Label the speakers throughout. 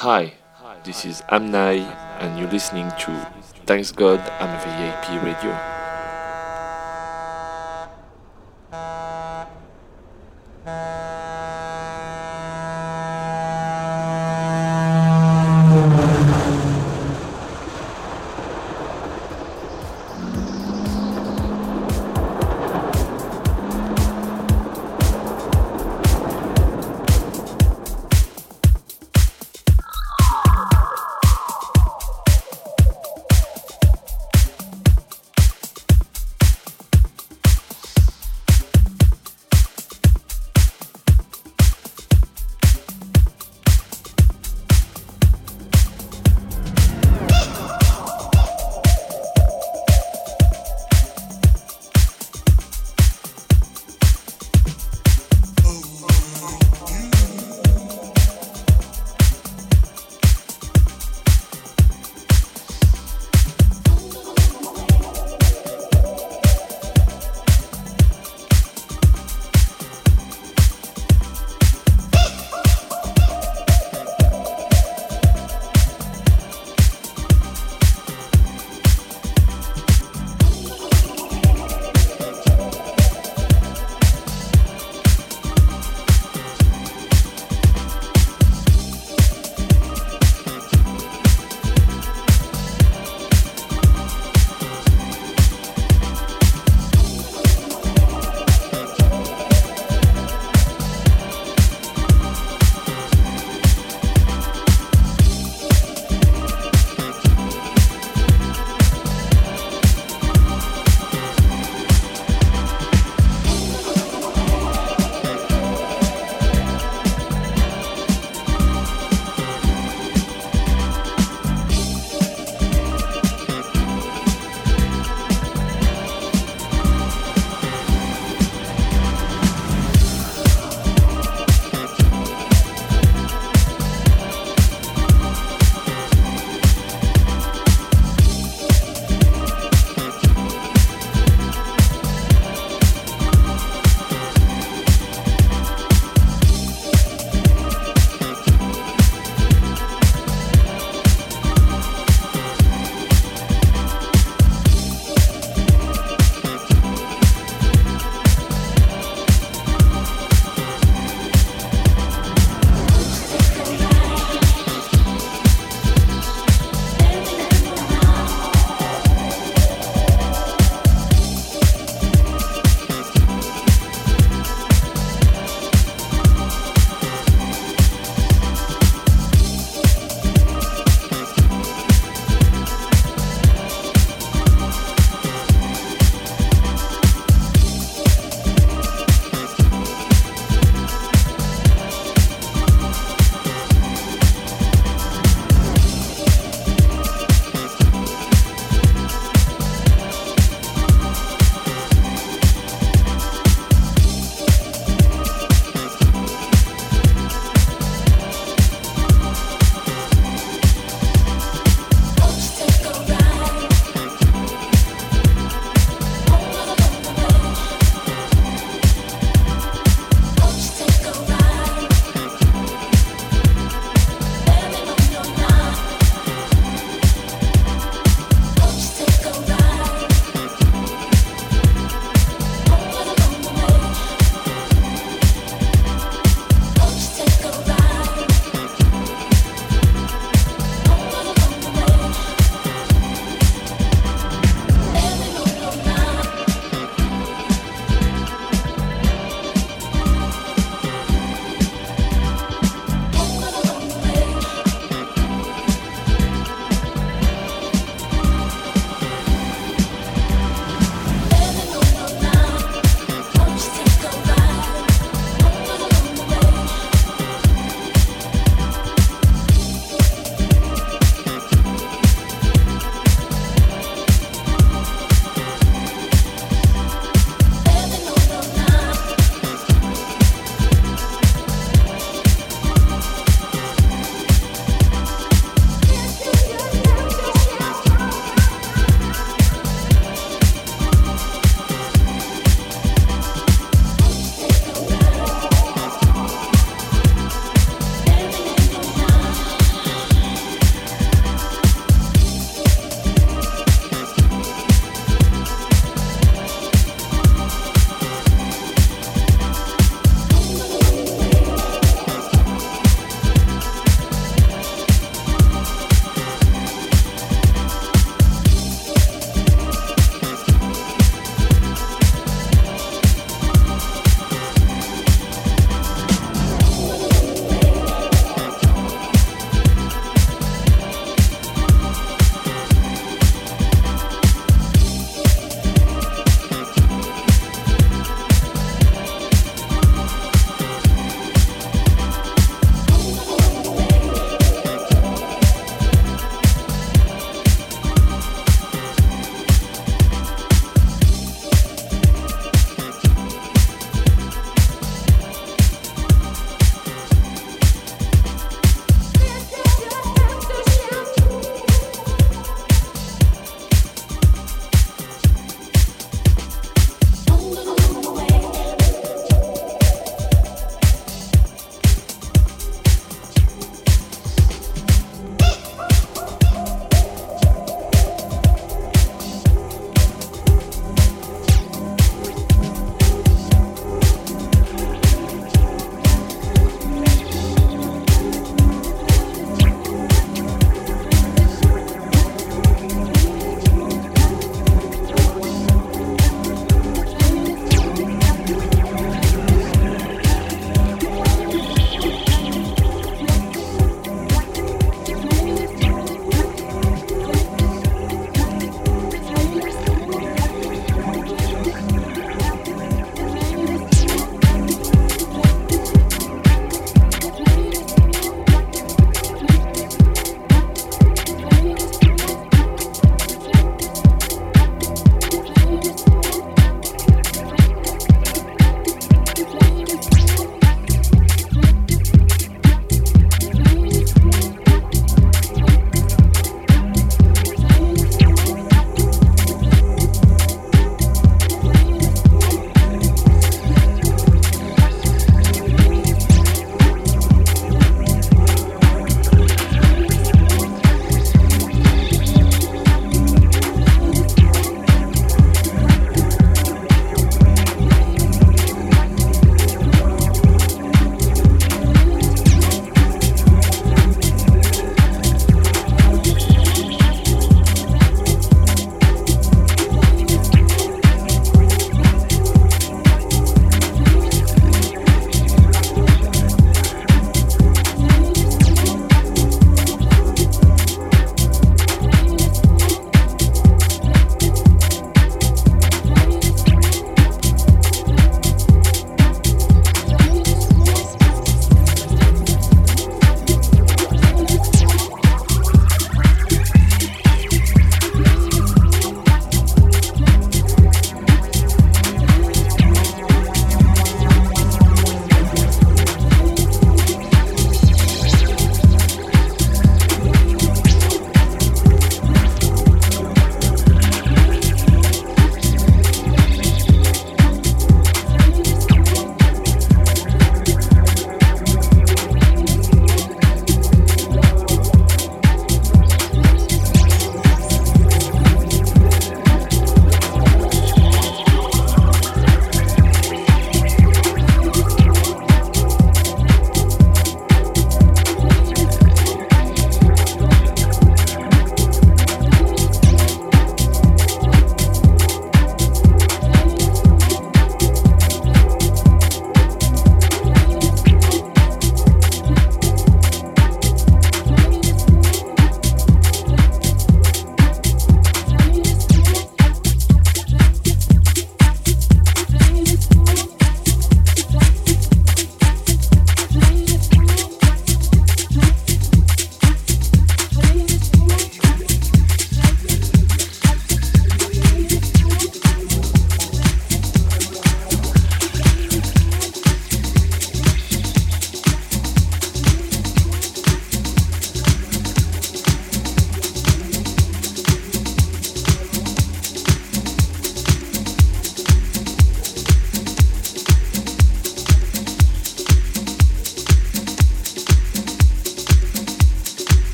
Speaker 1: Hi, this is Amnai, and you're listening to Thanks God I'm a VIP Radio.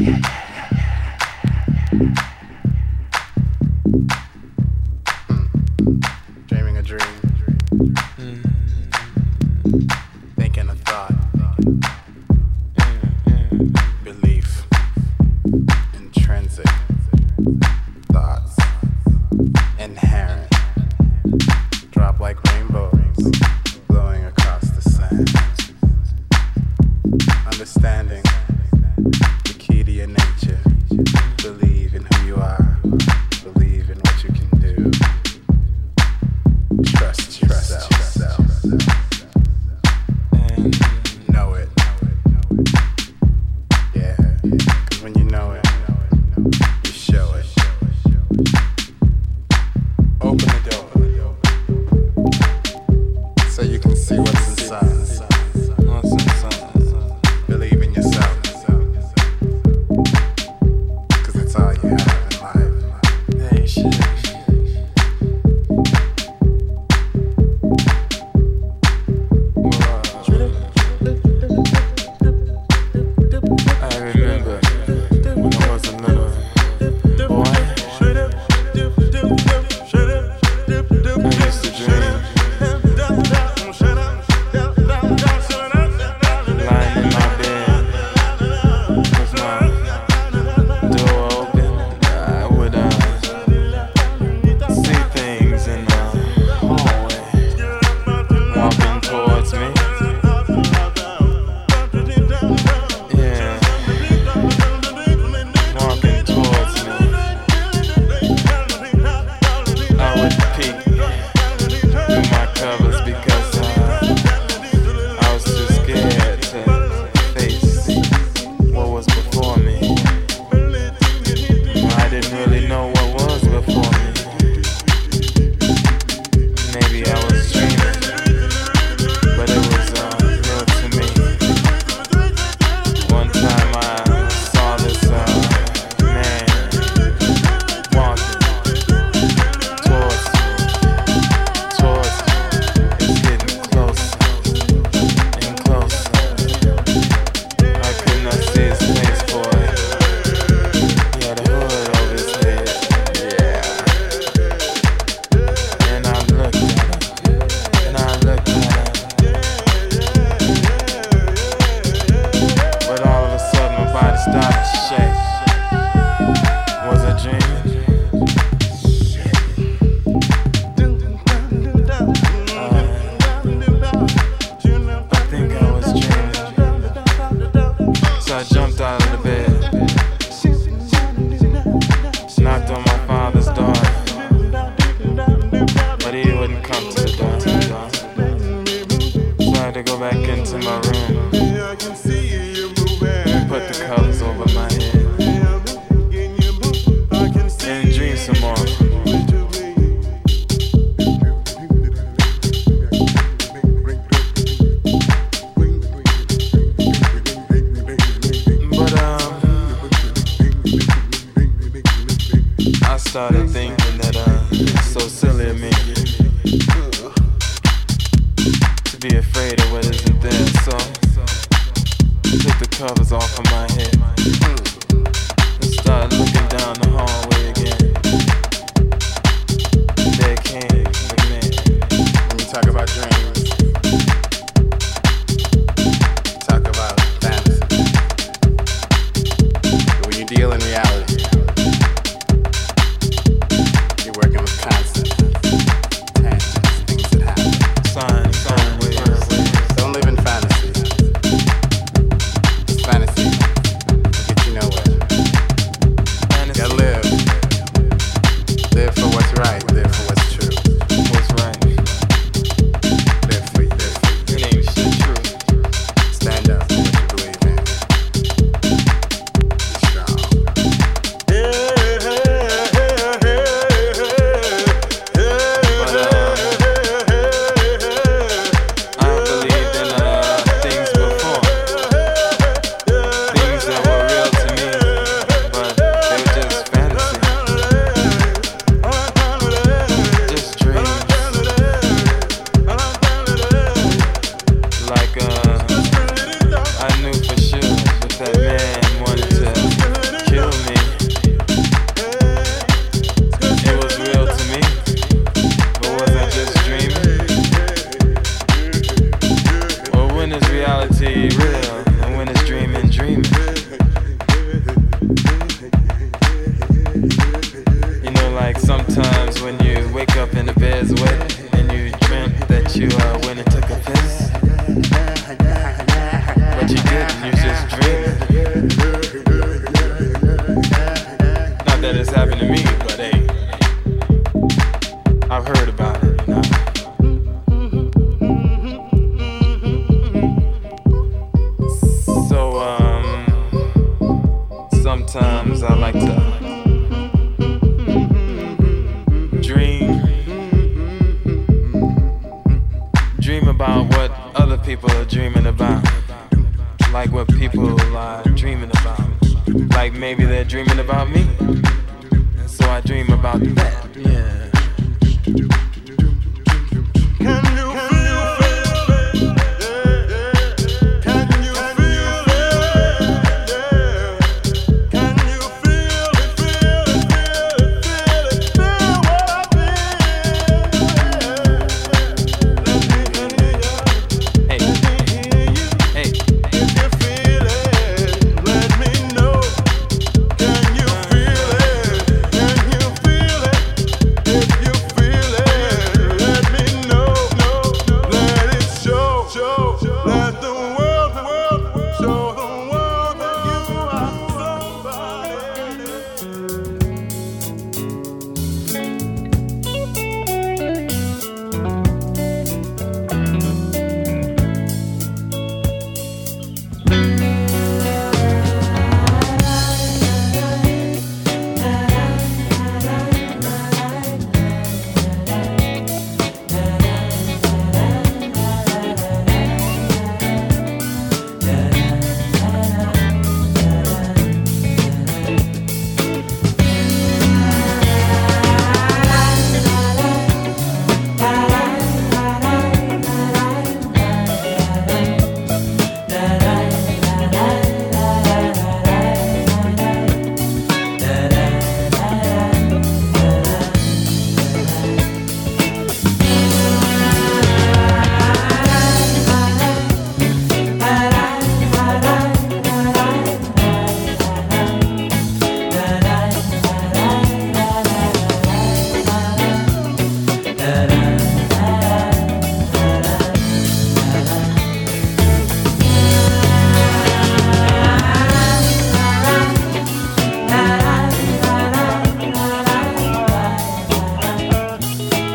Speaker 2: Yeah.